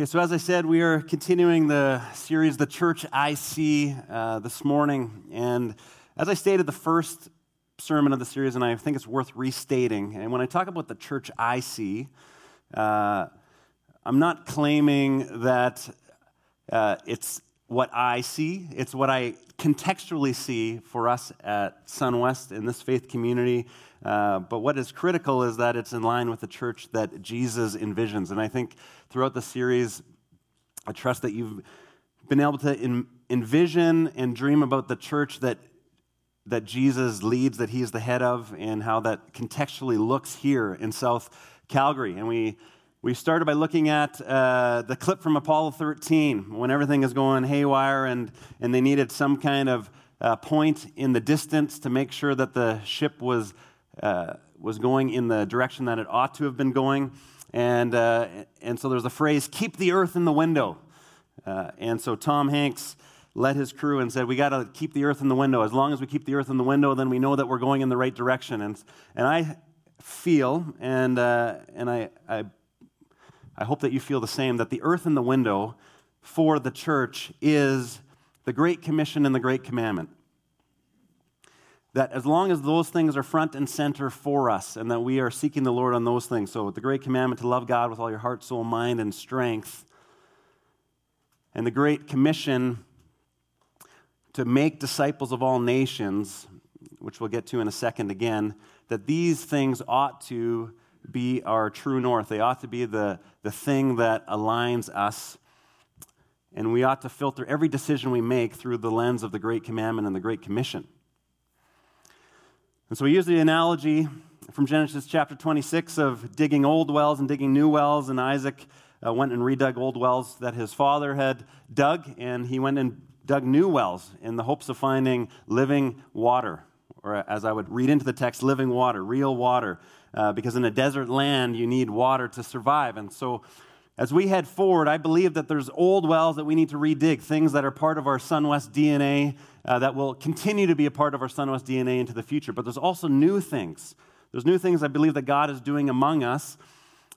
Okay, so as I said, we are continuing the series, The Church I See, uh, this morning. And as I stated, the first sermon of the series, and I think it's worth restating. And when I talk about the church I see, uh, I'm not claiming that uh, it's what I see, it's what I contextually see for us at SunWest in this faith community. Uh, but what is critical is that it's in line with the church that Jesus envisions. And I think throughout the series, I trust that you've been able to envision and dream about the church that, that Jesus leads, that he is the head of, and how that contextually looks here in South Calgary. And we, we started by looking at uh, the clip from Apollo 13 when everything is going haywire and, and they needed some kind of uh, point in the distance to make sure that the ship was uh, was going in the direction that it ought to have been going. And, uh, and so there's a phrase, keep the earth in the window. Uh, and so Tom Hanks led his crew and said, We got to keep the earth in the window. As long as we keep the earth in the window, then we know that we're going in the right direction. And, and I feel, and, uh, and I, I, I hope that you feel the same, that the earth in the window for the church is the Great Commission and the Great Commandment that as long as those things are front and center for us and that we are seeking the Lord on those things, so the great commandment to love God with all your heart, soul, mind, and strength, and the great commission to make disciples of all nations, which we'll get to in a second again, that these things ought to be our true north. They ought to be the, the thing that aligns us. And we ought to filter every decision we make through the lens of the Great Commandment and the Great Commission. And so we use the analogy from Genesis chapter 26 of digging old wells and digging new wells, and Isaac uh, went and redug old wells that his father had dug, and he went and dug new wells in the hopes of finding living water, or as I would read into the text, living water, real water, uh, because in a desert land you need water to survive. And so as we head forward, I believe that there's old wells that we need to redig, things that are part of our SunWest DNA uh, that will continue to be a part of our SunWest DNA into the future. But there's also new things. There's new things I believe that God is doing among us.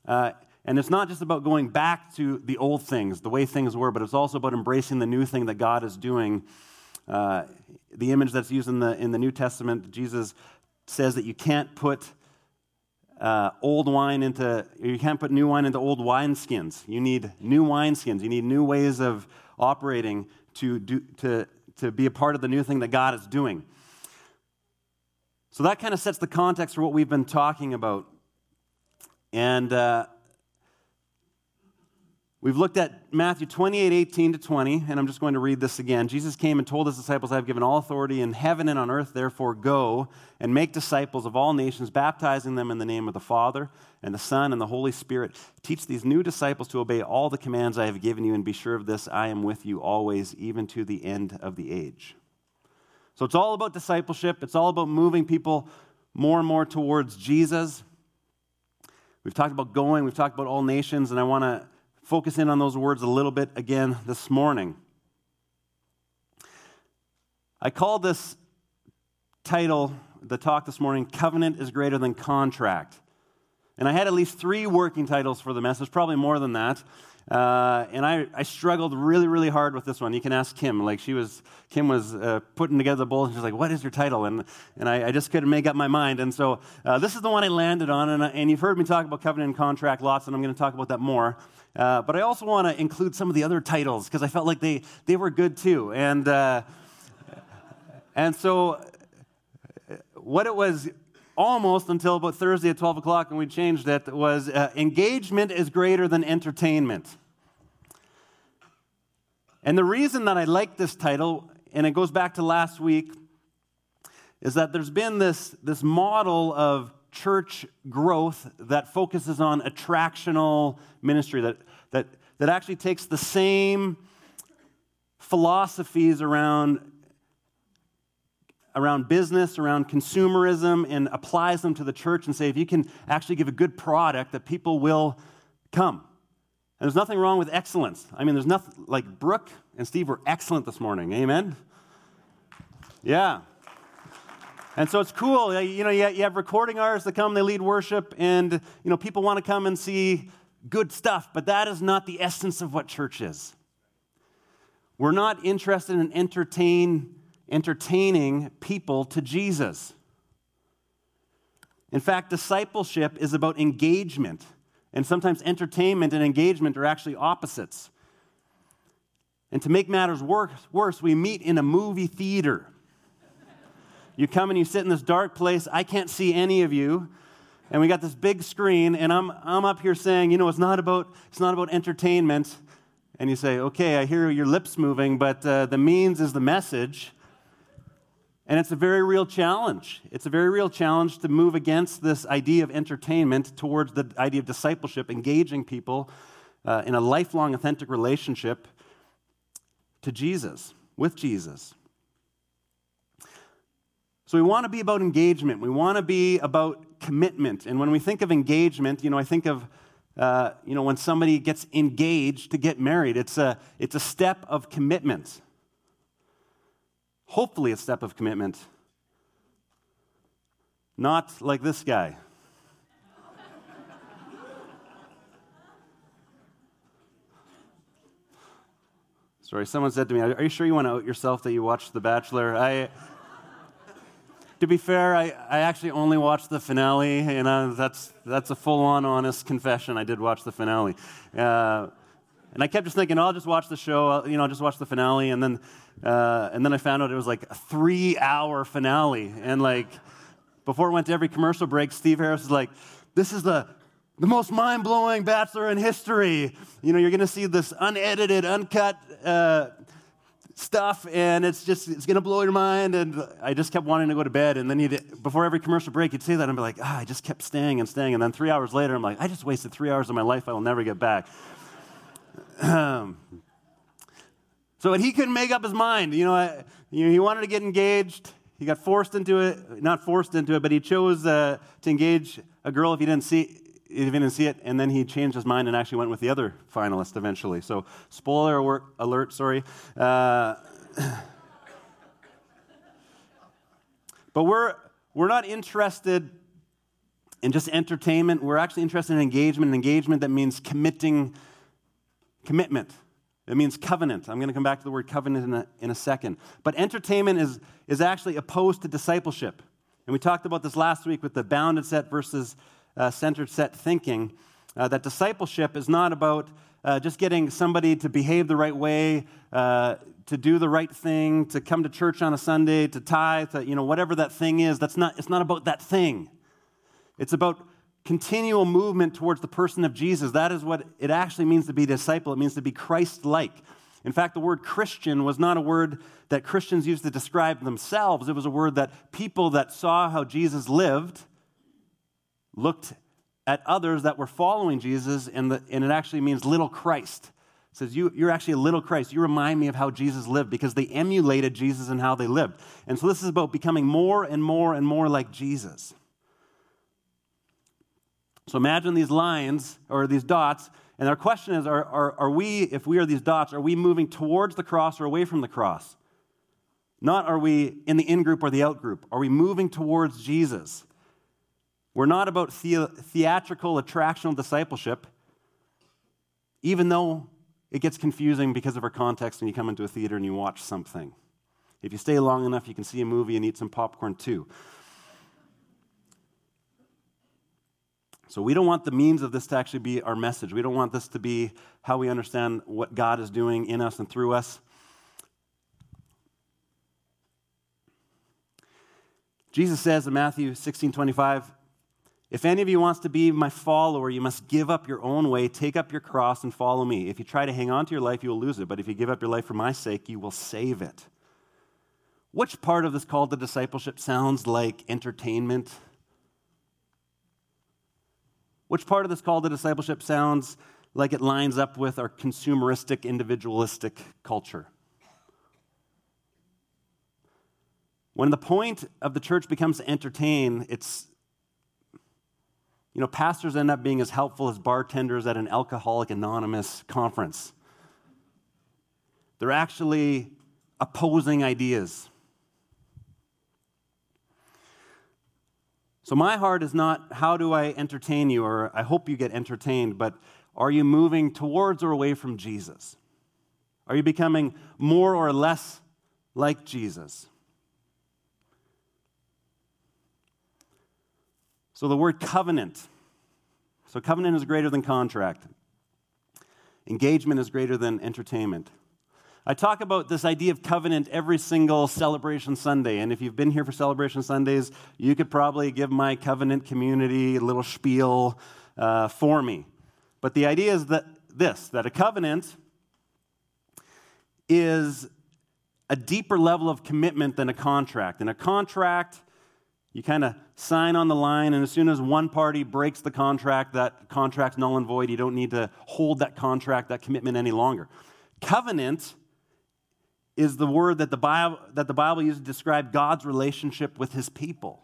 Uh, and it's not just about going back to the old things, the way things were, but it's also about embracing the new thing that God is doing. Uh, the image that's used in the, in the New Testament, Jesus says that you can't put uh, old wine into, you can't put new wine into old wineskins. You need new wineskins. You need new ways of operating to, do, to, to be a part of the new thing that God is doing. So that kind of sets the context for what we've been talking about. And uh, We've looked at Matthew 28, 18 to 20, and I'm just going to read this again. Jesus came and told his disciples, I have given all authority in heaven and on earth, therefore go and make disciples of all nations, baptizing them in the name of the Father and the Son and the Holy Spirit. Teach these new disciples to obey all the commands I have given you, and be sure of this I am with you always, even to the end of the age. So it's all about discipleship, it's all about moving people more and more towards Jesus. We've talked about going, we've talked about all nations, and I want to focus in on those words a little bit again this morning. I called this title, the talk this morning, Covenant is Greater Than Contract. And I had at least three working titles for the message, probably more than that. Uh, and I, I struggled really, really hard with this one. You can ask Kim. Like she was, Kim was uh, putting together the bowl, and she's like, "What is your title?" And and I, I just couldn't make up my mind. And so uh, this is the one I landed on. And, and you've heard me talk about covenant and contract lots, and I'm going to talk about that more. Uh, but I also want to include some of the other titles because I felt like they they were good too. And uh, and so what it was almost until about Thursday at 12 o'clock, and we changed it, was uh, engagement is greater than entertainment. And the reason that I like this title, and it goes back to last week, is that there's been this, this model of church growth that focuses on attractional ministry, that, that, that actually takes the same philosophies around around business, around consumerism, and applies them to the church and say, if you can actually give a good product, that people will come. And there's nothing wrong with excellence. I mean, there's nothing like Brooke and Steve were excellent this morning. Amen? Yeah. And so it's cool. You know, you have recording artists that come, they lead worship, and, you know, people want to come and see good stuff, but that is not the essence of what church is. We're not interested in entertain, entertaining people to Jesus. In fact, discipleship is about engagement. And sometimes entertainment and engagement are actually opposites. And to make matters worse, we meet in a movie theater. You come and you sit in this dark place. I can't see any of you. And we got this big screen, and I'm, I'm up here saying, you know, it's not, about, it's not about entertainment. And you say, okay, I hear your lips moving, but uh, the means is the message. And it's a very real challenge. It's a very real challenge to move against this idea of entertainment towards the idea of discipleship, engaging people uh, in a lifelong, authentic relationship to Jesus, with Jesus. So we want to be about engagement. We want to be about commitment. And when we think of engagement, you know, I think of, uh, you know, when somebody gets engaged to get married, it's a, it's a step of commitment. Hopefully, a step of commitment. Not like this guy. Sorry, someone said to me, Are you sure you want to out yourself that you watched The Bachelor? I, to be fair, I, I actually only watched the finale, and uh, that's, that's a full on honest confession. I did watch the finale. Uh, and I kept just thinking, oh, I'll just watch the show, you know, I'll just watch the finale. And then, uh, and then I found out it was like a three hour finale. And like, before it went to every commercial break, Steve Harris was like, this is the the most mind blowing bachelor in history. You know, you're going to see this unedited, uncut uh, stuff, and it's just, it's going to blow your mind. And I just kept wanting to go to bed. And then he'd, before every commercial break, he'd say that, and I'd be like, ah, I just kept staying and staying. And then three hours later, I'm like, I just wasted three hours of my life I will never get back. so, he couldn't make up his mind. You know, I, you know, he wanted to get engaged. He got forced into it, not forced into it, but he chose uh, to engage a girl if he didn't see if he didn't see it, and then he changed his mind and actually went with the other finalist eventually. So, spoiler alert, sorry. Uh, but we're, we're not interested in just entertainment. We're actually interested in engagement, engagement that means committing, commitment. It means covenant. I'm going to come back to the word covenant in a, in a second. But entertainment is, is actually opposed to discipleship. And we talked about this last week with the bounded set versus uh, centered set thinking uh, that discipleship is not about uh, just getting somebody to behave the right way, uh, to do the right thing, to come to church on a Sunday, to tithe, to, you know, whatever that thing is. That's not, it's not about that thing. It's about continual movement towards the person of Jesus. That is what it actually means to be a disciple. It means to be Christ like. In fact, the word Christian was not a word that Christians used to describe themselves. It was a word that people that saw how Jesus lived looked at others that were following Jesus, and, the, and it actually means little Christ. It says, you, You're actually a little Christ. You remind me of how Jesus lived because they emulated Jesus and how they lived. And so this is about becoming more and more and more like Jesus. So imagine these lines or these dots, and our question is are, are, are we, if we are these dots, are we moving towards the cross or away from the cross? Not are we in the in group or the out group. Are we moving towards Jesus? We're not about the- theatrical, attractional discipleship, even though it gets confusing because of our context when you come into a theater and you watch something. If you stay long enough, you can see a movie and eat some popcorn too. So, we don't want the means of this to actually be our message. We don't want this to be how we understand what God is doing in us and through us. Jesus says in Matthew 16 25, if any of you wants to be my follower, you must give up your own way, take up your cross, and follow me. If you try to hang on to your life, you will lose it. But if you give up your life for my sake, you will save it. Which part of this call to discipleship sounds like entertainment? Which part of this call to discipleship sounds like it lines up with our consumeristic, individualistic culture? When the point of the church becomes to entertain, it's you know, pastors end up being as helpful as bartenders at an Alcoholic Anonymous conference. They're actually opposing ideas. So, my heart is not how do I entertain you, or I hope you get entertained, but are you moving towards or away from Jesus? Are you becoming more or less like Jesus? So, the word covenant. So, covenant is greater than contract, engagement is greater than entertainment. I talk about this idea of covenant every single celebration Sunday. And if you've been here for celebration Sundays, you could probably give my covenant community a little spiel uh, for me. But the idea is that this that a covenant is a deeper level of commitment than a contract. In a contract, you kind of sign on the line, and as soon as one party breaks the contract, that contract's null and void. You don't need to hold that contract, that commitment any longer. Covenant is the word that the Bible, that the Bible uses to describe God's relationship with his people.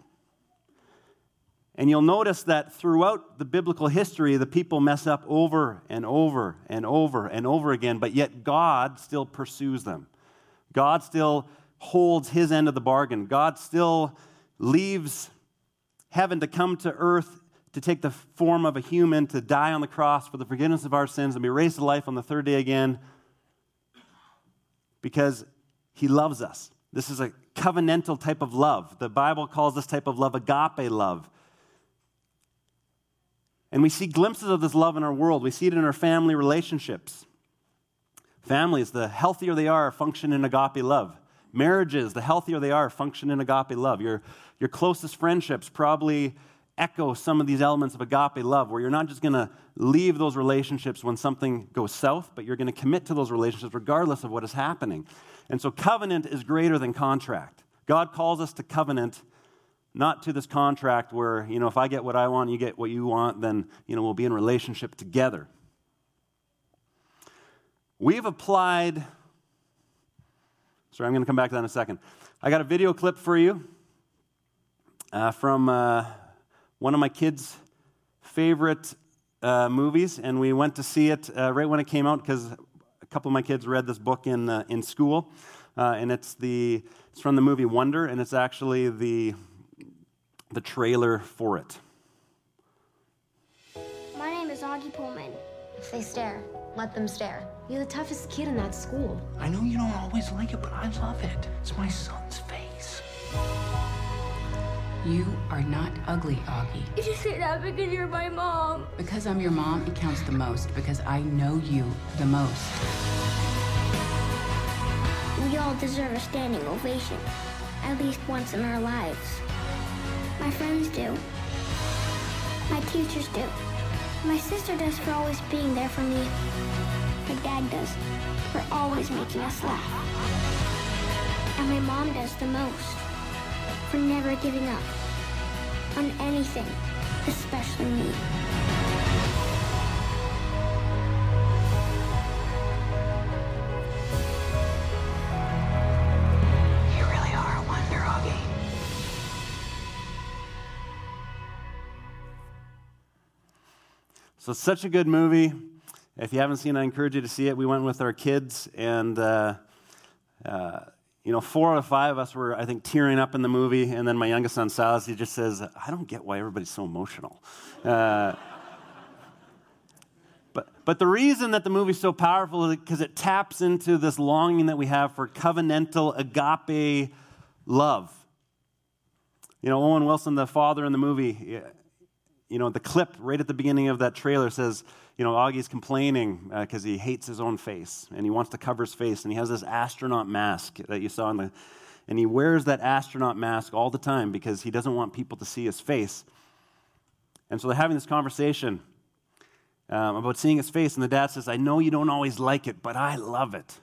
And you'll notice that throughout the biblical history, the people mess up over and over and over and over again, but yet God still pursues them. God still holds his end of the bargain. God still leaves heaven to come to earth to take the form of a human, to die on the cross for the forgiveness of our sins, and be raised to life on the third day again because he loves us. This is a covenantal type of love. The Bible calls this type of love agape love. And we see glimpses of this love in our world. We see it in our family relationships. Families, the healthier they are, function in agape love. Marriages, the healthier they are, function in agape love. Your, your closest friendships probably echo some of these elements of agape love, where you're not just going to leave those relationships when something goes south, but you're going to commit to those relationships regardless of what is happening. And so, covenant is greater than contract. God calls us to covenant not to this contract where, you know, if I get what I want, you get what you want, then, you know, we'll be in relationship together. We've applied, sorry, I'm going to come back to that in a second. I got a video clip for you uh, from uh, one of my kids' favorite uh, movies, and we went to see it uh, right when it came out because a couple of my kids read this book in, uh, in school. Uh, and it's, the, it's from the movie Wonder, and it's actually the the trailer for it. My name is Augie Pullman. If they stare, let them stare. You're the toughest kid in that school. I know you don't always like it, but I love it. It's my son's face. You are not ugly, Augie. You just say that because you're my mom. Because I'm your mom, it counts the most, because I know you the most. We all deserve a standing ovation, at least once in our lives. My friends do. My teachers do. My sister does for always being there for me. My dad does for always making us laugh. And my mom does the most for never giving up on anything, especially me. You really are a wonder, Augie. So it's such a good movie. If you haven't seen it, I encourage you to see it. We went with our kids, and uh, uh, you know, four out of five of us were, I think, tearing up in the movie. And then my youngest son, Silas, he just says, "I don't get why everybody's so emotional." Uh, but, but the reason that the movie's so powerful is because it taps into this longing that we have for covenantal agape love. You know, Owen Wilson, the father in the movie, you know, the clip right at the beginning of that trailer says, you know, Augie's complaining because uh, he hates his own face and he wants to cover his face. And he has this astronaut mask that you saw in the, and he wears that astronaut mask all the time because he doesn't want people to see his face. And so they're having this conversation um, about seeing his face. And the dad says, I know you don't always like it, but I love it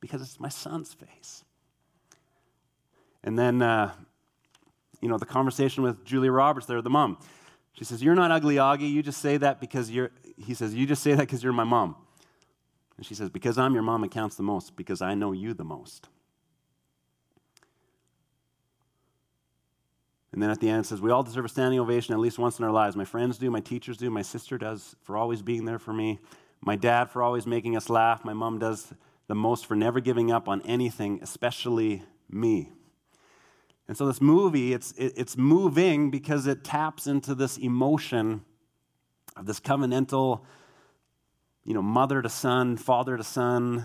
because it's my son's face. And then, uh, you know, the conversation with Julia Roberts there, the mom. She says, You're not ugly, Augie. You just say that because you're, he says, You just say that because you're my mom. And she says, Because I'm your mom, it counts the most, because I know you the most. And then at the end it says, We all deserve a standing ovation at least once in our lives. My friends do, my teachers do, my sister does for always being there for me, my dad for always making us laugh, my mom does the most for never giving up on anything, especially me. And so this movie, it's, it's moving because it taps into this emotion of this covenantal you know, mother to son, father to son,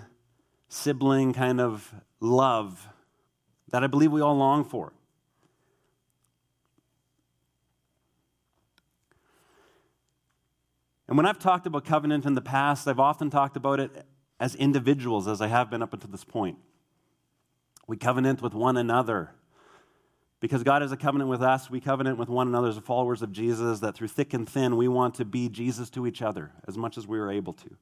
sibling kind of love that I believe we all long for. And when I've talked about covenant in the past, I've often talked about it as individuals, as I have been up until this point. We covenant with one another. Because God has a covenant with us, we covenant with one another as followers of Jesus, that through thick and thin, we want to be Jesus to each other as much as we are able to.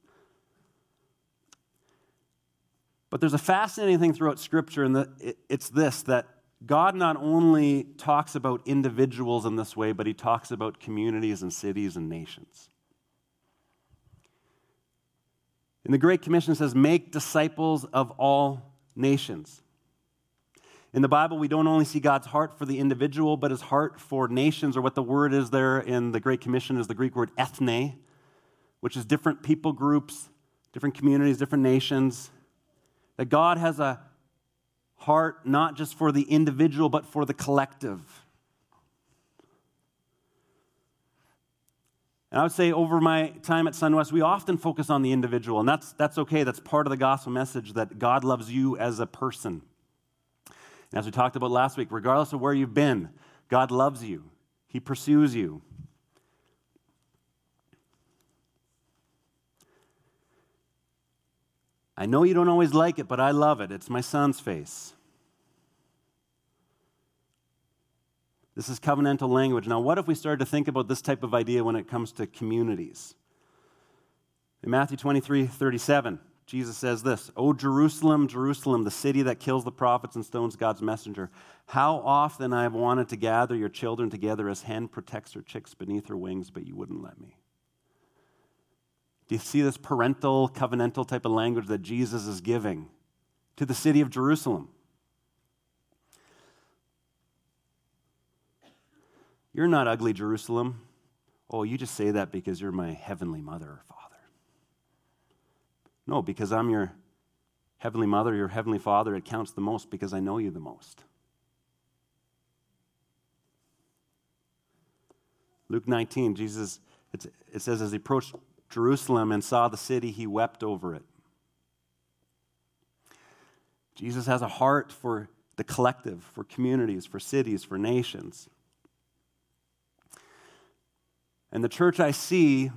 But there's a fascinating thing throughout Scripture, and it's this that God not only talks about individuals in this way, but he talks about communities and cities and nations. And the Great Commission says, Make disciples of all nations. In the Bible, we don't only see God's heart for the individual, but his heart for nations, or what the word is there in the Great Commission is the Greek word ethne, which is different people groups, different communities, different nations. That God has a heart not just for the individual, but for the collective. And I would say over my time at SunWest, we often focus on the individual, and that's, that's okay. That's part of the gospel message that God loves you as a person. As we talked about last week, regardless of where you've been, God loves you, He pursues you. I know you don't always like it, but I love it. It's my son's face. This is covenantal language. Now, what if we started to think about this type of idea when it comes to communities? In Matthew 23 37, Jesus says this O Jerusalem, Jerusalem, the city that kills the prophets and stones God's messenger, how often I have wanted to gather your children together as hen protects her chicks beneath her wings, but you wouldn't let me. Do you see this parental, covenantal type of language that Jesus is giving to the city of Jerusalem? You're not ugly, Jerusalem. Oh, you just say that because you're my heavenly mother or father. No, because I'm your heavenly mother, your heavenly father, it counts the most because I know you the most. Luke 19, Jesus, it says, as he approached Jerusalem and saw the city, he wept over it. Jesus has a heart for the collective, for communities, for cities, for nations. And the church I see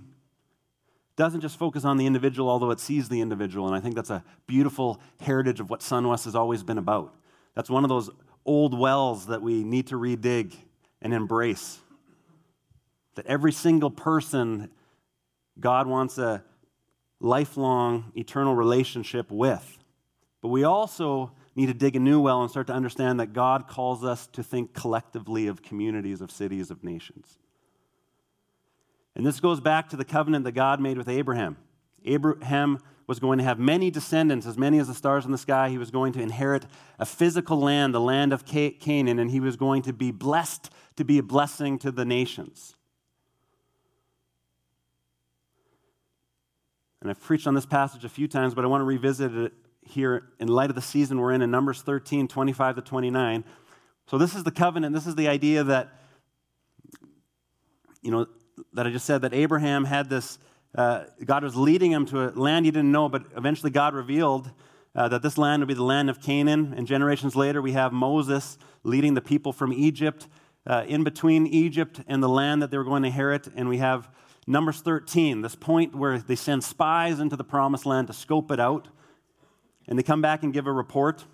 doesn't just focus on the individual, although it sees the individual. And I think that's a beautiful heritage of what SunWest has always been about. That's one of those old wells that we need to redig and embrace. That every single person, God wants a lifelong, eternal relationship with. But we also need to dig a new well and start to understand that God calls us to think collectively of communities, of cities, of nations. And this goes back to the covenant that God made with Abraham. Abraham was going to have many descendants, as many as the stars in the sky. He was going to inherit a physical land, the land of Canaan, and he was going to be blessed to be a blessing to the nations. And I've preached on this passage a few times, but I want to revisit it here in light of the season we're in in Numbers 13, 25 to 29. So, this is the covenant. This is the idea that, you know, that I just said that Abraham had this, uh, God was leading him to a land he didn't know, but eventually God revealed uh, that this land would be the land of Canaan. And generations later, we have Moses leading the people from Egypt, uh, in between Egypt and the land that they were going to inherit. And we have Numbers 13, this point where they send spies into the promised land to scope it out. And they come back and give a report.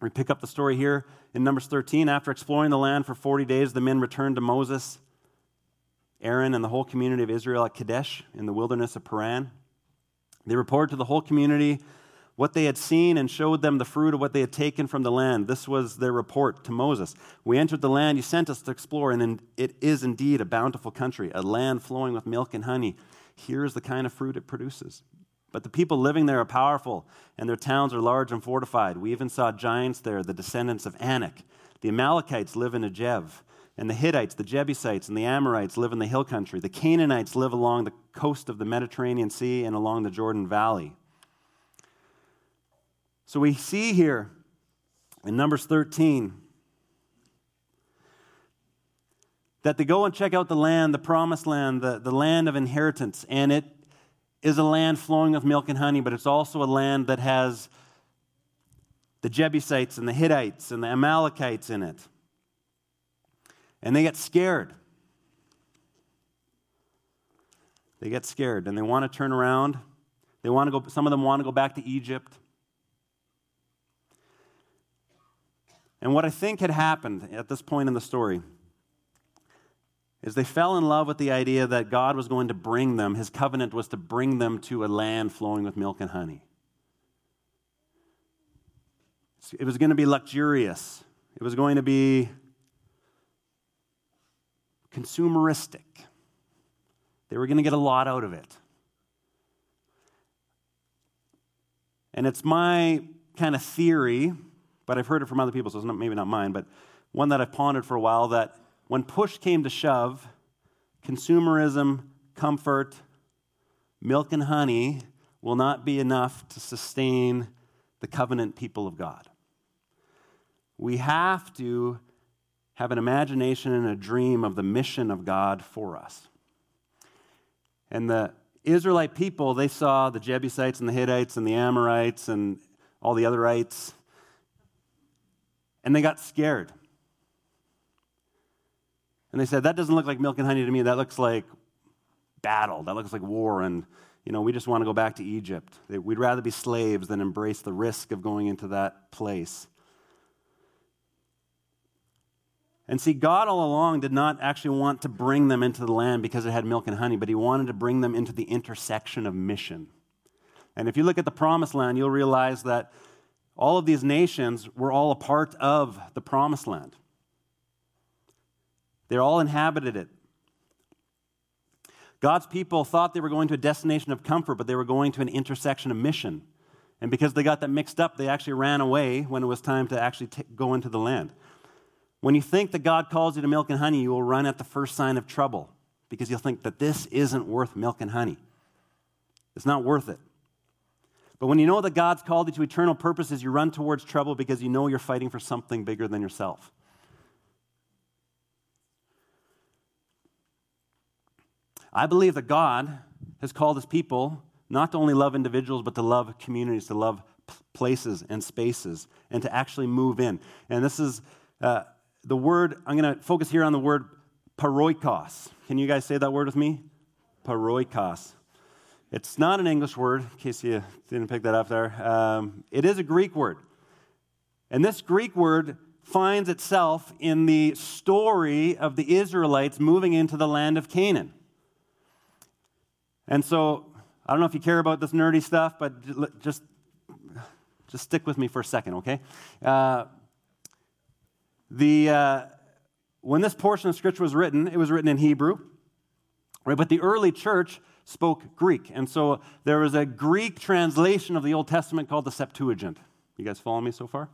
We pick up the story here in Numbers 13. After exploring the land for 40 days, the men returned to Moses Aaron and the whole community of Israel at Kadesh in the wilderness of Paran. They reported to the whole community what they had seen and showed them the fruit of what they had taken from the land. This was their report to Moses. We entered the land you sent us to explore, and it is indeed a bountiful country, a land flowing with milk and honey. Here's the kind of fruit it produces. But the people living there are powerful, and their towns are large and fortified. We even saw giants there, the descendants of Anak. The Amalekites live in Negev. And the Hittites, the Jebusites, and the Amorites live in the hill country. The Canaanites live along the coast of the Mediterranean Sea and along the Jordan Valley. So we see here in Numbers 13 that they go and check out the land, the promised land, the, the land of inheritance, and it is a land flowing with milk and honey, but it's also a land that has the Jebusites and the Hittites and the Amalekites in it. And they get scared. They get scared and they want to turn around. They want to go, some of them want to go back to Egypt. And what I think had happened at this point in the story is they fell in love with the idea that God was going to bring them, his covenant was to bring them to a land flowing with milk and honey. It was going to be luxurious, it was going to be consumeristic. They were going to get a lot out of it. And it's my kind of theory, but I've heard it from other people, so it's not, maybe not mine, but one that I've pondered for a while that when push came to shove, consumerism, comfort, milk and honey will not be enough to sustain the covenant people of God. We have to have an imagination and a dream of the mission of God for us. And the Israelite people, they saw the Jebusites and the Hittites and the Amorites and all the otherites, and they got scared. And they said, That doesn't look like milk and honey to me. That looks like battle. That looks like war. And, you know, we just want to go back to Egypt. We'd rather be slaves than embrace the risk of going into that place. And see, God all along did not actually want to bring them into the land because it had milk and honey, but He wanted to bring them into the intersection of mission. And if you look at the promised land, you'll realize that all of these nations were all a part of the promised land. They all inhabited it. God's people thought they were going to a destination of comfort, but they were going to an intersection of mission. And because they got that mixed up, they actually ran away when it was time to actually t- go into the land. When you think that God calls you to milk and honey, you will run at the first sign of trouble because you'll think that this isn't worth milk and honey. It's not worth it. But when you know that God's called you to eternal purposes, you run towards trouble because you know you're fighting for something bigger than yourself. I believe that God has called his people not to only love individuals, but to love communities, to love places and spaces, and to actually move in. And this is uh, the word, I'm going to focus here on the word paroikos. Can you guys say that word with me? Paroikos. It's not an English word, in case you didn't pick that up there. Um, it is a Greek word. And this Greek word finds itself in the story of the Israelites moving into the land of Canaan. And so, I don't know if you care about this nerdy stuff, but just, just stick with me for a second, okay? Uh, the, uh, when this portion of Scripture was written, it was written in Hebrew, right? But the early church spoke Greek. And so there was a Greek translation of the Old Testament called the Septuagint. You guys follow me so far?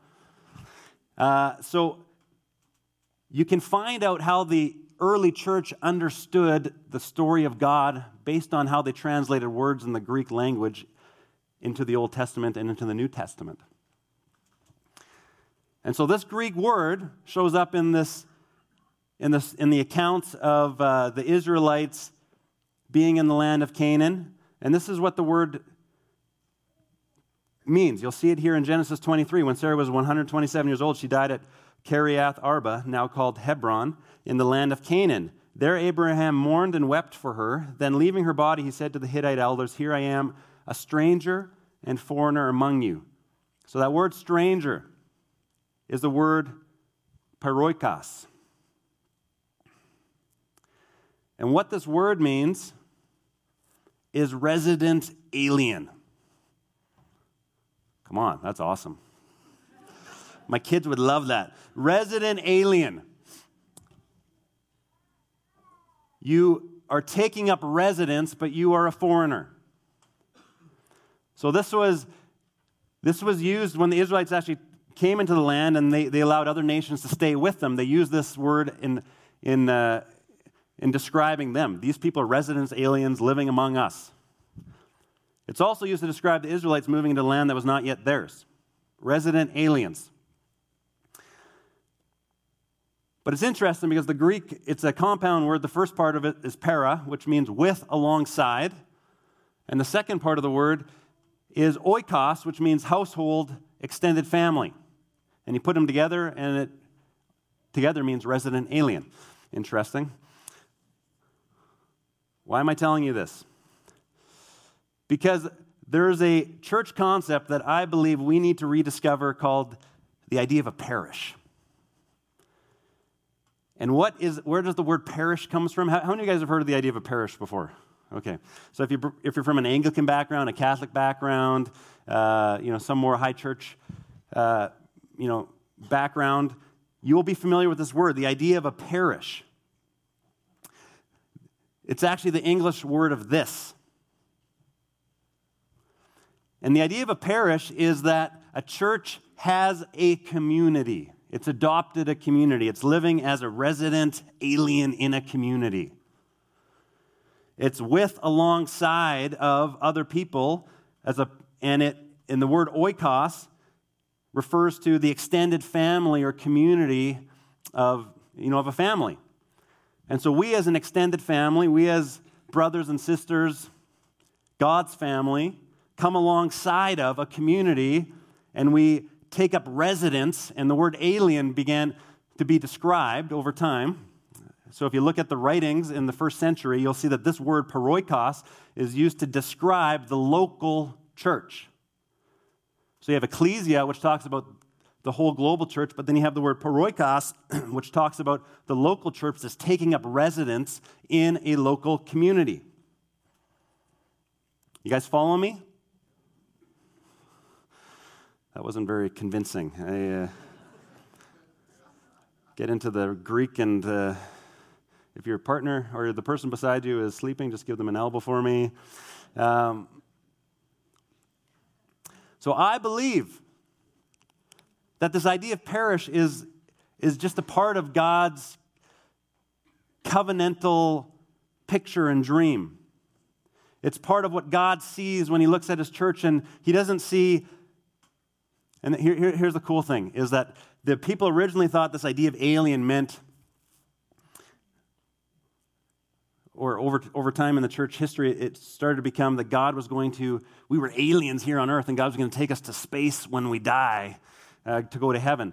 Uh, so you can find out how the early church understood the story of God based on how they translated words in the Greek language into the Old Testament and into the New Testament. And so this Greek word shows up in this in, this, in the accounts of uh, the Israelites being in the land of Canaan. And this is what the word means. You'll see it here in Genesis 23. When Sarah was 127 years old, she died at Kiriath Arba, now called Hebron, in the land of Canaan. There Abraham mourned and wept for her. Then, leaving her body, he said to the Hittite elders, Here I am, a stranger and foreigner among you. So, that word stranger is the word paroikos. And what this word means is resident alien. Come on, that's awesome. My kids would love that. Resident alien. You are taking up residence, but you are a foreigner. So this was this was used when the Israelites actually came into the land and they, they allowed other nations to stay with them. They used this word in, in, uh, in describing them. These people are residents, aliens living among us. It's also used to describe the Israelites moving into land that was not yet theirs. Resident aliens. But it's interesting because the Greek, it's a compound word. The first part of it is para, which means with, alongside. And the second part of the word is oikos, which means household, extended family. And you put them together, and it together means resident alien. Interesting. Why am I telling you this? Because there's a church concept that I believe we need to rediscover called the idea of a parish. And what is, where does the word parish comes from? How, how many of you guys have heard of the idea of a parish before? Okay. So if you're, if you're from an Anglican background, a Catholic background, uh, you know, some more high church, uh, you know, background, you will be familiar with this word, the idea of a parish. It's actually the English word of this. And the idea of a parish is that a church has a community. It's adopted a community. It's living as a resident alien in a community. It's with alongside of other people as a and it in the word oikos refers to the extended family or community of you know of a family. And so we as an extended family, we as brothers and sisters, God's family, come alongside of a community and we take up residence, and the word alien began to be described over time. So if you look at the writings in the first century, you'll see that this word paroikos is used to describe the local church. So you have ecclesia, which talks about the whole global church, but then you have the word paroikos, which talks about the local church that's taking up residence in a local community. You guys follow me? That wasn't very convincing. I uh, get into the Greek, and uh, if your partner or the person beside you is sleeping, just give them an elbow for me. Um, so I believe that this idea of parish is, is just a part of God's covenantal picture and dream. It's part of what God sees when He looks at His church, and He doesn't see and here, here, here's the cool thing is that the people originally thought this idea of alien meant, or over, over time in the church history, it started to become that God was going to, we were aliens here on earth, and God was going to take us to space when we die uh, to go to heaven.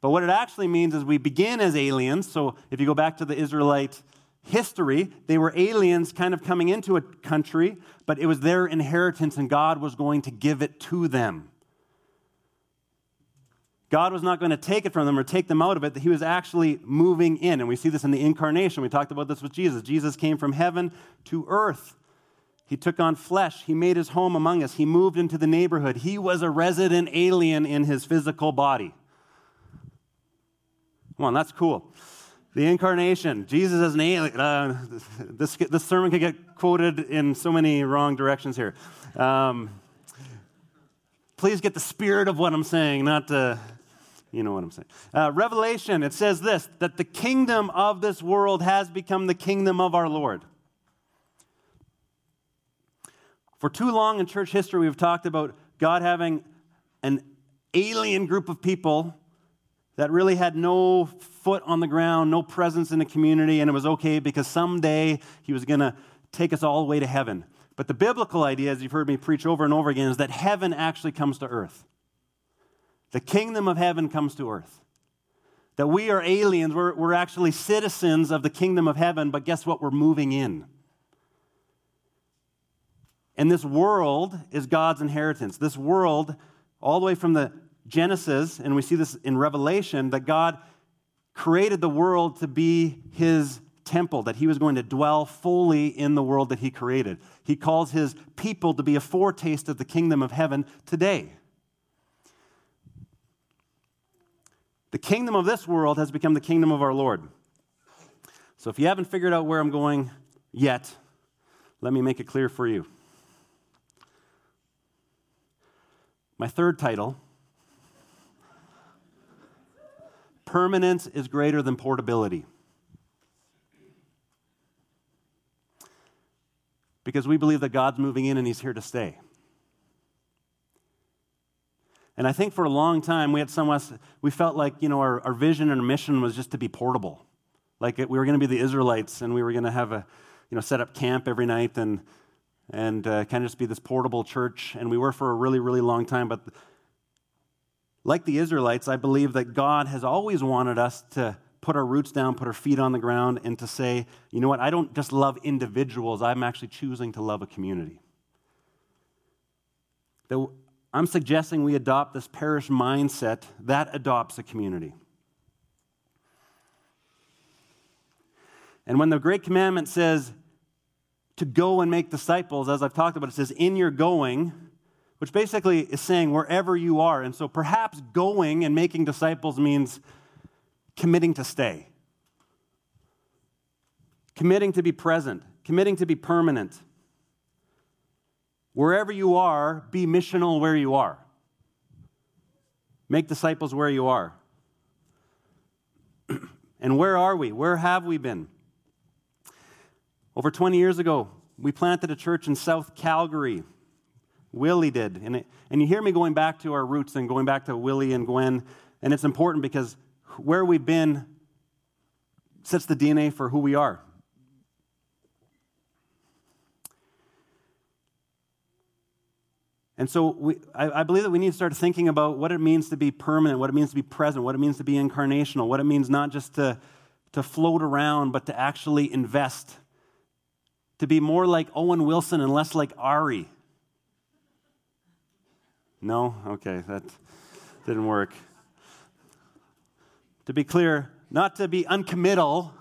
But what it actually means is we begin as aliens. So if you go back to the Israelite history, they were aliens kind of coming into a country, but it was their inheritance, and God was going to give it to them. God was not going to take it from them or take them out of it, that He was actually moving in. And we see this in the incarnation. We talked about this with Jesus. Jesus came from heaven to earth. He took on flesh. He made his home among us. He moved into the neighborhood. He was a resident alien in his physical body. Come on, that's cool. The incarnation, Jesus as an alien. Uh, this, this sermon could get quoted in so many wrong directions here. Um, please get the spirit of what I'm saying, not to you know what I'm saying. Uh, Revelation, it says this that the kingdom of this world has become the kingdom of our Lord. For too long in church history, we've talked about God having an alien group of people that really had no foot on the ground, no presence in the community, and it was okay because someday He was going to take us all the way to heaven. But the biblical idea, as you've heard me preach over and over again, is that heaven actually comes to earth. The kingdom of heaven comes to earth. That we are aliens, we're, we're actually citizens of the kingdom of heaven, but guess what? We're moving in. And this world is God's inheritance. This world, all the way from the Genesis, and we see this in Revelation, that God created the world to be his temple, that he was going to dwell fully in the world that he created. He calls his people to be a foretaste of the kingdom of heaven today. The kingdom of this world has become the kingdom of our Lord. So if you haven't figured out where I'm going yet, let me make it clear for you. My third title Permanence is greater than portability. Because we believe that God's moving in and He's here to stay. And I think for a long time, we had some us, we felt like, you know, our, our vision and our mission was just to be portable. Like it, we were going to be the Israelites and we were going to have a, you know, set up camp every night and, and uh, kind of just be this portable church. And we were for a really, really long time. But like the Israelites, I believe that God has always wanted us to put our roots down, put our feet on the ground, and to say, you know what, I don't just love individuals, I'm actually choosing to love a community. That I'm suggesting we adopt this parish mindset that adopts a community. And when the Great Commandment says to go and make disciples, as I've talked about, it says, in your going, which basically is saying wherever you are. And so perhaps going and making disciples means committing to stay, committing to be present, committing to be permanent. Wherever you are, be missional where you are. Make disciples where you are. and where are we? Where have we been? Over 20 years ago, we planted a church in South Calgary. Willie did. And, it, and you hear me going back to our roots and going back to Willie and Gwen. And it's important because where we've been sets the DNA for who we are. And so we, I, I, believe that we need to start thinking about what it means to be permanent, what it means to be present, what it means to be incarnational, what it means not just to, to float around, but to actually invest, to be more like Owen Wilson and less like Ari. No? Okay, that didn't work. To be clear, not to be uncommittal,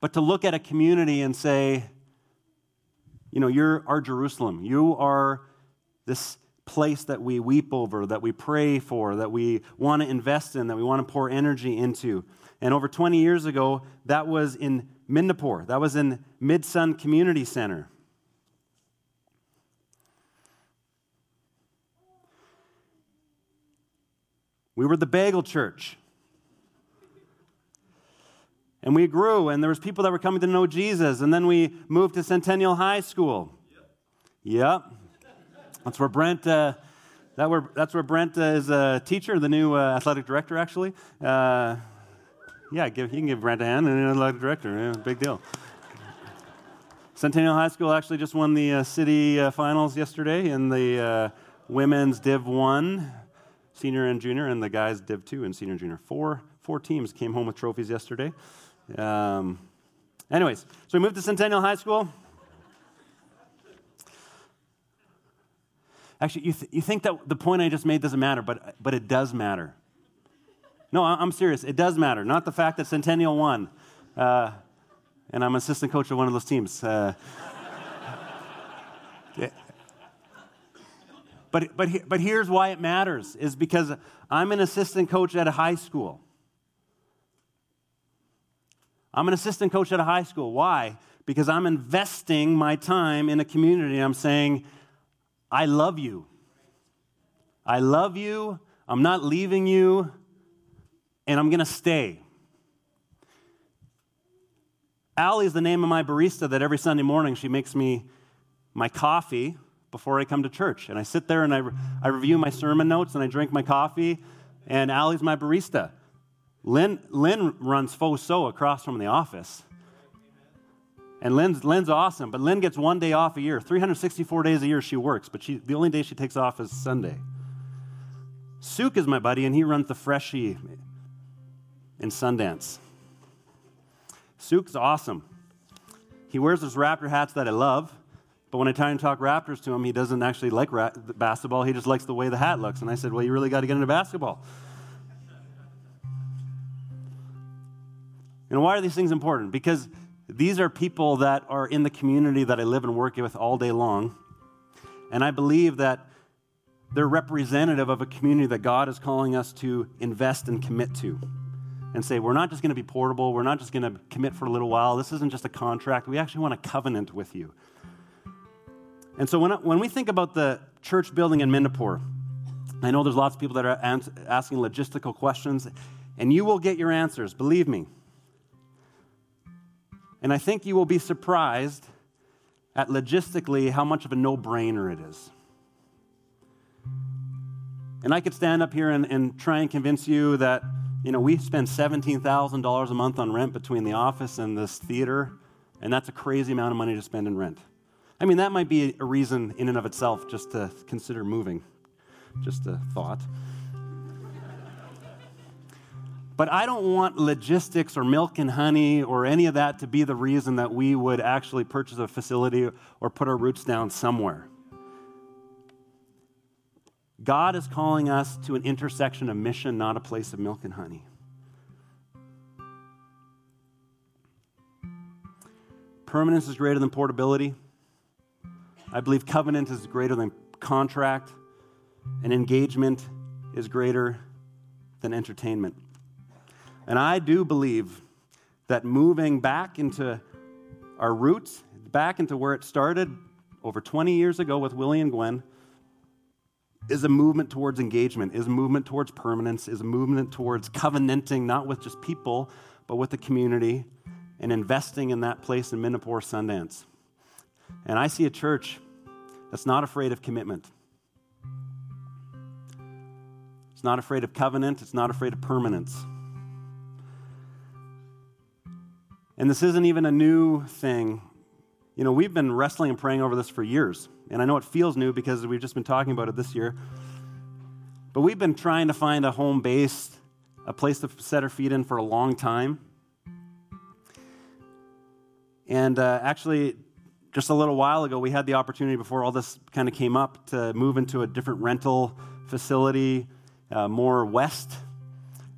but to look at a community and say, you know, you're our Jerusalem. You are this place that we weep over, that we pray for, that we want to invest in, that we want to pour energy into. And over 20 years ago, that was in Midnapore, that was in Midsun Community Center. We were the bagel church. And we grew, and there was people that were coming to know Jesus. And then we moved to Centennial High School. Yep. yep. That's where Brent. Uh, that where, that's where Brent uh, is a teacher, the new uh, athletic director, actually. Uh, yeah, give, you can give Brent a hand, and athletic director, yeah, big deal. Centennial High School actually just won the uh, city uh, finals yesterday in the uh, women's Div 1, senior and junior, and the guys Div 2 and senior and junior. Four, four teams came home with trophies yesterday. Um, anyways, so we moved to Centennial High School. Actually, you, th- you think that the point I just made doesn't matter, but, but it does matter. No, I'm serious. It does matter. Not the fact that Centennial won. Uh, and I'm assistant coach of one of those teams. Uh, but, but, but here's why it matters is because I'm an assistant coach at a high school. I'm an assistant coach at a high school. Why? Because I'm investing my time in a community. I'm saying, I love you. I love you. I'm not leaving you. And I'm going to stay. Allie is the name of my barista that every Sunday morning she makes me my coffee before I come to church. And I sit there and I, I review my sermon notes and I drink my coffee. And Allie's my barista. Lynn, Lynn runs FOSO across from the office. And Lynn's, Lynn's awesome, but Lynn gets one day off a year. 364 days a year she works, but she, the only day she takes off is Sunday. Suk is my buddy, and he runs the Freshii in Sundance. Suk's awesome. He wears those Raptor hats that I love, but when I try and talk Raptors to him, he doesn't actually like ra- basketball. He just likes the way the hat looks. And I said, Well, you really got to get into basketball. And why are these things important? Because these are people that are in the community that I live and work with all day long. And I believe that they're representative of a community that God is calling us to invest and commit to. And say, we're not just going to be portable, we're not just going to commit for a little while. This isn't just a contract. We actually want a covenant with you. And so when, when we think about the church building in Midnapore, I know there's lots of people that are asking logistical questions, and you will get your answers, believe me. And I think you will be surprised at logistically how much of a no brainer it is. And I could stand up here and, and try and convince you that, you know, we spend $17,000 a month on rent between the office and this theater, and that's a crazy amount of money to spend in rent. I mean, that might be a reason in and of itself just to consider moving. Just a thought. But I don't want logistics or milk and honey or any of that to be the reason that we would actually purchase a facility or put our roots down somewhere. God is calling us to an intersection of mission, not a place of milk and honey. Permanence is greater than portability. I believe covenant is greater than contract, and engagement is greater than entertainment. And I do believe that moving back into our roots, back into where it started over 20 years ago with Willie and Gwen, is a movement towards engagement, is a movement towards permanence, is a movement towards covenanting, not with just people, but with the community, and investing in that place in Midnapore Sundance. And I see a church that's not afraid of commitment. It's not afraid of covenant, it's not afraid of permanence. And this isn't even a new thing. You know, we've been wrestling and praying over this for years. And I know it feels new because we've just been talking about it this year. But we've been trying to find a home base, a place to set our feet in for a long time. And uh, actually, just a little while ago, we had the opportunity before all this kind of came up to move into a different rental facility uh, more west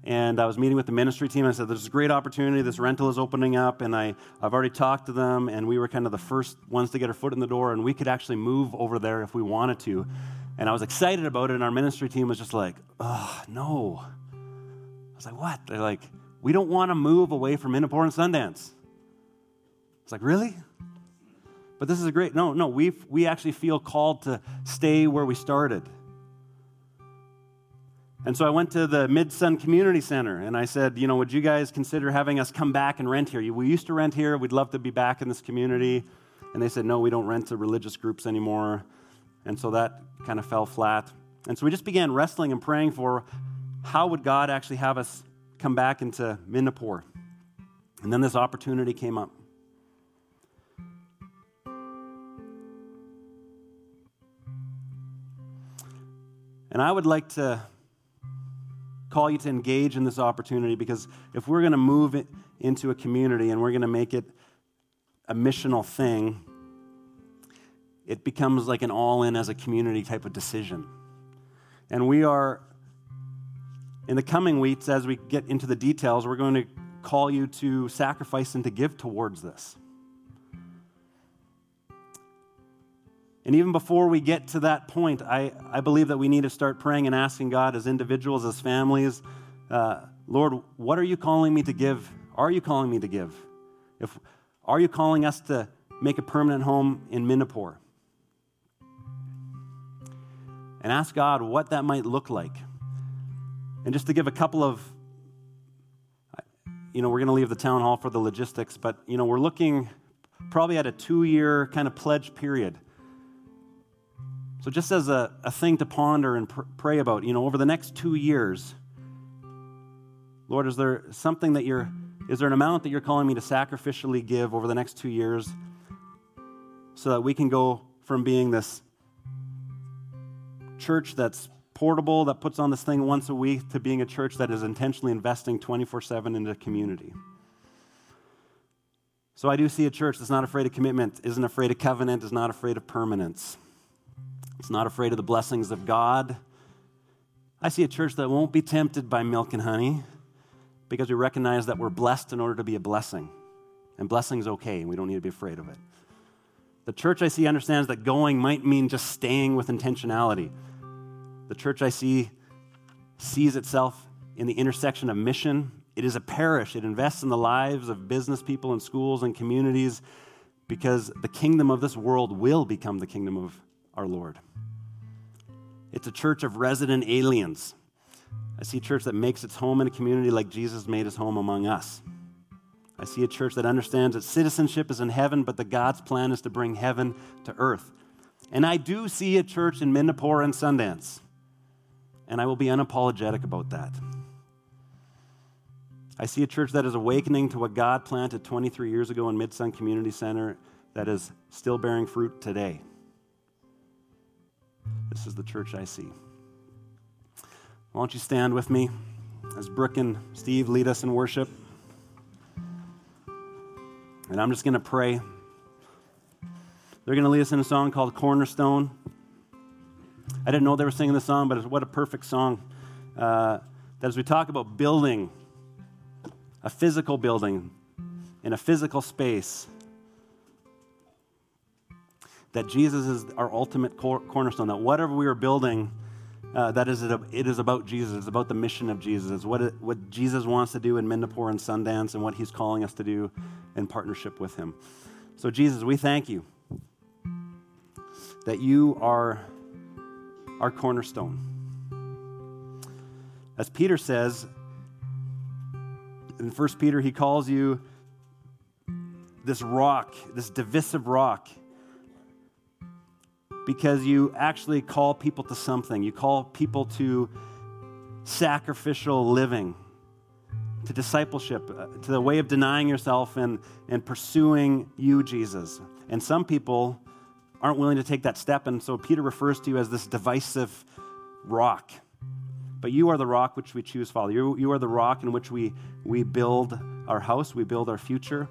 and I was meeting with the ministry team. I said, There's a great opportunity. This rental is opening up. And I, I've already talked to them, and we were kind of the first ones to get our foot in the door, and we could actually move over there if we wanted to. And I was excited about it, and our ministry team was just like, Oh, no. I was like, What? They're like, We don't want to move away from Midnapore and Sundance. I was like, Really? But this is a great, no, no, we we actually feel called to stay where we started. And so I went to the Mid Sun Community Center and I said, you know, would you guys consider having us come back and rent here? We used to rent here. We'd love to be back in this community. And they said, no, we don't rent to religious groups anymore. And so that kind of fell flat. And so we just began wrestling and praying for how would God actually have us come back into Midnapore. And then this opportunity came up. And I would like to call you to engage in this opportunity because if we're going to move it into a community and we're going to make it a missional thing, it becomes like an all in as a community type of decision. And we are, in the coming weeks, as we get into the details, we're going to call you to sacrifice and to give towards this. And even before we get to that point, I, I believe that we need to start praying and asking God as individuals, as families, uh, Lord, what are you calling me to give? Are you calling me to give? If, are you calling us to make a permanent home in Midnapore? And ask God what that might look like. And just to give a couple of, you know, we're going to leave the town hall for the logistics, but, you know, we're looking probably at a two year kind of pledge period. So, just as a, a thing to ponder and pr- pray about, you know, over the next two years, Lord, is there something that you're, is there an amount that you're calling me to sacrificially give over the next two years so that we can go from being this church that's portable, that puts on this thing once a week, to being a church that is intentionally investing 24 7 into community? So I do see a church that's not afraid of commitment, isn't afraid of covenant, is not afraid of permanence. It's not afraid of the blessings of God. I see a church that won't be tempted by milk and honey because we recognize that we're blessed in order to be a blessing. And blessing is okay, and we don't need to be afraid of it. The church I see understands that going might mean just staying with intentionality. The church I see sees itself in the intersection of mission. It is a parish, it invests in the lives of business people and schools and communities because the kingdom of this world will become the kingdom of our Lord. It's a church of resident aliens. I see a church that makes its home in a community like Jesus made his home among us. I see a church that understands that citizenship is in heaven, but that God's plan is to bring heaven to earth. And I do see a church in Midnapore and Sundance, and I will be unapologetic about that. I see a church that is awakening to what God planted 23 years ago in Midsun Community Center that is still bearing fruit today. This is the church I see. Why don't you stand with me as Brooke and Steve lead us in worship? And I'm just going to pray. They're going to lead us in a song called Cornerstone. I didn't know they were singing the song, but what a perfect song. Uh, that as we talk about building, a physical building in a physical space, that Jesus is our ultimate cor- cornerstone, that whatever we are building, uh, that is it, it is about Jesus. It's about the mission of Jesus. What, it, what Jesus wants to do in Midnapore and Sundance and what he's calling us to do in partnership with him. So, Jesus, we thank you that you are our cornerstone. As Peter says, in 1 Peter, he calls you this rock, this divisive rock because you actually call people to something. You call people to sacrificial living, to discipleship, uh, to the way of denying yourself and, and pursuing you, Jesus. And some people aren't willing to take that step, and so Peter refers to you as this divisive rock. But you are the rock which we choose, Father. You, you are the rock in which we, we build our house, we build our future.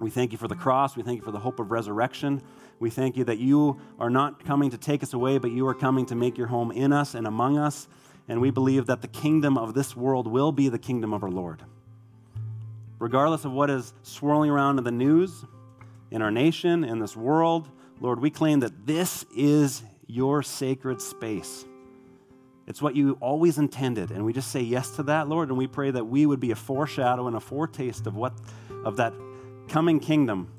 We thank you for the cross. We thank you for the hope of resurrection. We thank you that you are not coming to take us away, but you are coming to make your home in us and among us. And we believe that the kingdom of this world will be the kingdom of our Lord. Regardless of what is swirling around in the news, in our nation, in this world, Lord, we claim that this is your sacred space. It's what you always intended. And we just say yes to that, Lord, and we pray that we would be a foreshadow and a foretaste of what of that coming kingdom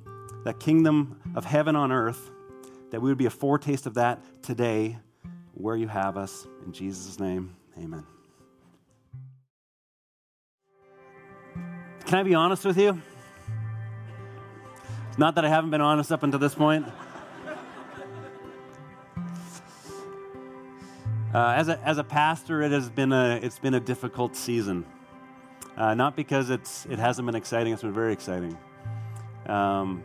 that kingdom of heaven on earth, that we would be a foretaste of that today, where you have us. In Jesus' name, amen. Can I be honest with you? It's not that I haven't been honest up until this point. Uh, as, a, as a pastor, it has been a, it's been a difficult season. Uh, not because it's, it hasn't been exciting, it's been very exciting. Um,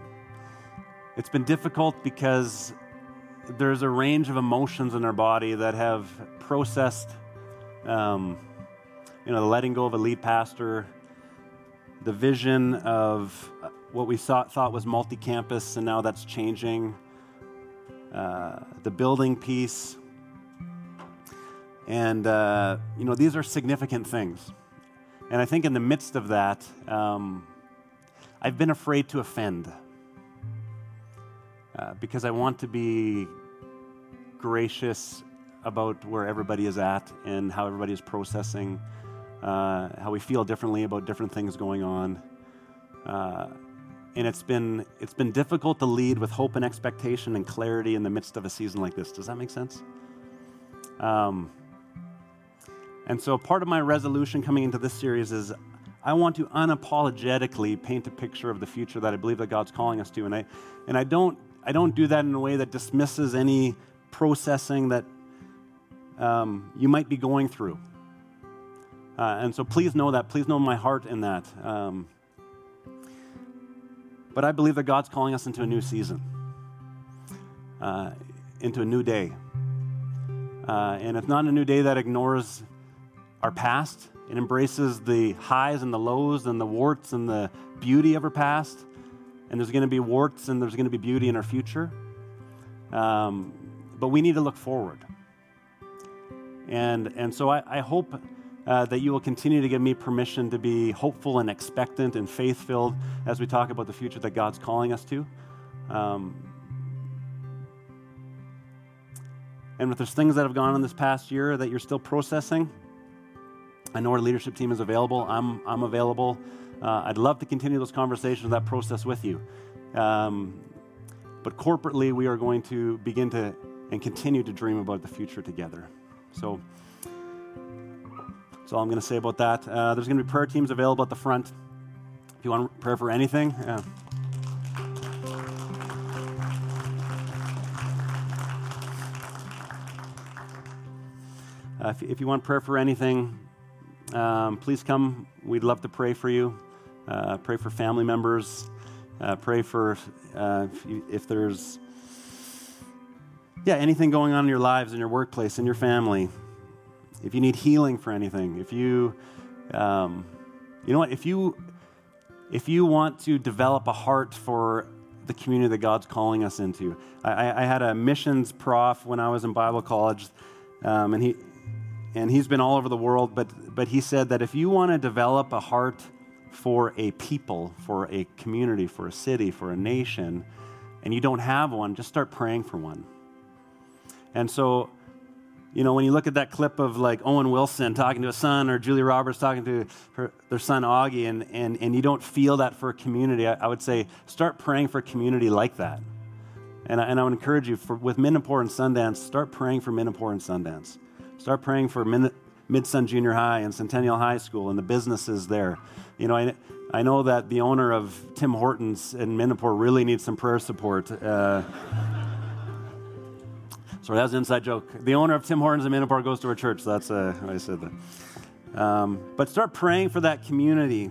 it's been difficult because there's a range of emotions in our body that have processed, um, you know, the letting go of a lead pastor, the vision of what we thought, thought was multi campus, and now that's changing, uh, the building piece. And, uh, you know, these are significant things. And I think in the midst of that, um, I've been afraid to offend uh, because I want to be gracious about where everybody is at and how everybody is processing, uh, how we feel differently about different things going on. Uh, and it's been, it's been difficult to lead with hope and expectation and clarity in the midst of a season like this. Does that make sense? Um, and so, part of my resolution coming into this series is I want to unapologetically paint a picture of the future that I believe that God's calling us to. And I, and I don't I don't do that in a way that dismisses any processing that um, you might be going through. Uh, and so please know that. Please know my heart in that. Um, but I believe that God's calling us into a new season, uh, into a new day. Uh, and it's not a new day that ignores our past, it embraces the highs and the lows and the warts and the beauty of our past and there's going to be warts and there's going to be beauty in our future. Um, but we need to look forward. And, and so I, I hope uh, that you will continue to give me permission to be hopeful and expectant and faith filled as we talk about the future that God's calling us to. Um, and if there's things that have gone on this past year that you're still processing, I know our leadership team is available. I'm, I'm available. Uh, I'd love to continue those conversations, that process with you. Um, but corporately, we are going to begin to and continue to dream about the future together. So that's all I'm going to say about that. Uh, there's going to be prayer teams available at the front. If you want prayer for anything, uh, if, if, you want prayer for anything, um, please come. We'd love to pray for you, uh, pray for family members. Uh, pray for uh, if, if there's yeah anything going on in your lives, in your workplace, in your family. If you need healing for anything, if you um, you know what, if you if you want to develop a heart for the community that God's calling us into. I, I had a missions prof when I was in Bible college, um, and he and he's been all over the world. But but he said that if you want to develop a heart for a people, for a community, for a city, for a nation, and you don't have one, just start praying for one. And so you know, when you look at that clip of like Owen Wilson talking to a son or Julia Roberts talking to her, their son Auggie, and, and, and you don't feel that for a community, I, I would say start praying for a community like that. And I, and I would encourage you, for, with Midnapore and Sundance, start praying for Midnapore and Sundance. Start praying for Mid Sun Junior High and Centennial High School and the businesses there. You know, I, I know that the owner of Tim Hortons in Midnapore really needs some prayer support. Uh, Sorry, that was an inside joke. The owner of Tim Hortons in Midnapore goes to our church. That's uh, I said that. Um, but start praying for that community.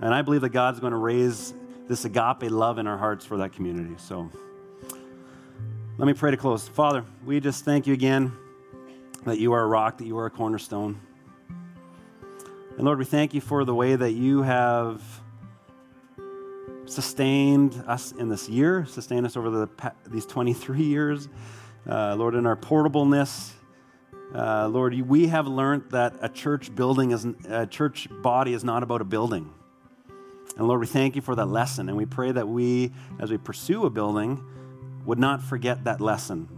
And I believe that God's going to raise this agape love in our hearts for that community. So let me pray to close. Father, we just thank you again that you are a rock, that you are a cornerstone. And Lord, we thank you for the way that you have sustained us in this year, sustained us over the, these 23 years. Uh, Lord, in our portableness, uh, Lord, we have learned that a church building is a church body is not about a building. And Lord, we thank you for that lesson, and we pray that we, as we pursue a building, would not forget that lesson.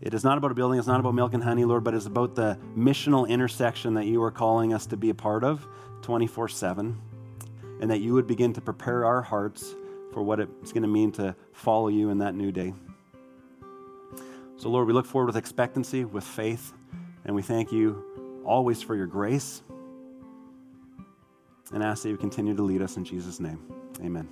It is not about a building, it's not about milk and honey, Lord, but it's about the missional intersection that you are calling us to be a part of 24 7, and that you would begin to prepare our hearts for what it's going to mean to follow you in that new day. So, Lord, we look forward with expectancy, with faith, and we thank you always for your grace and ask that you continue to lead us in Jesus' name. Amen.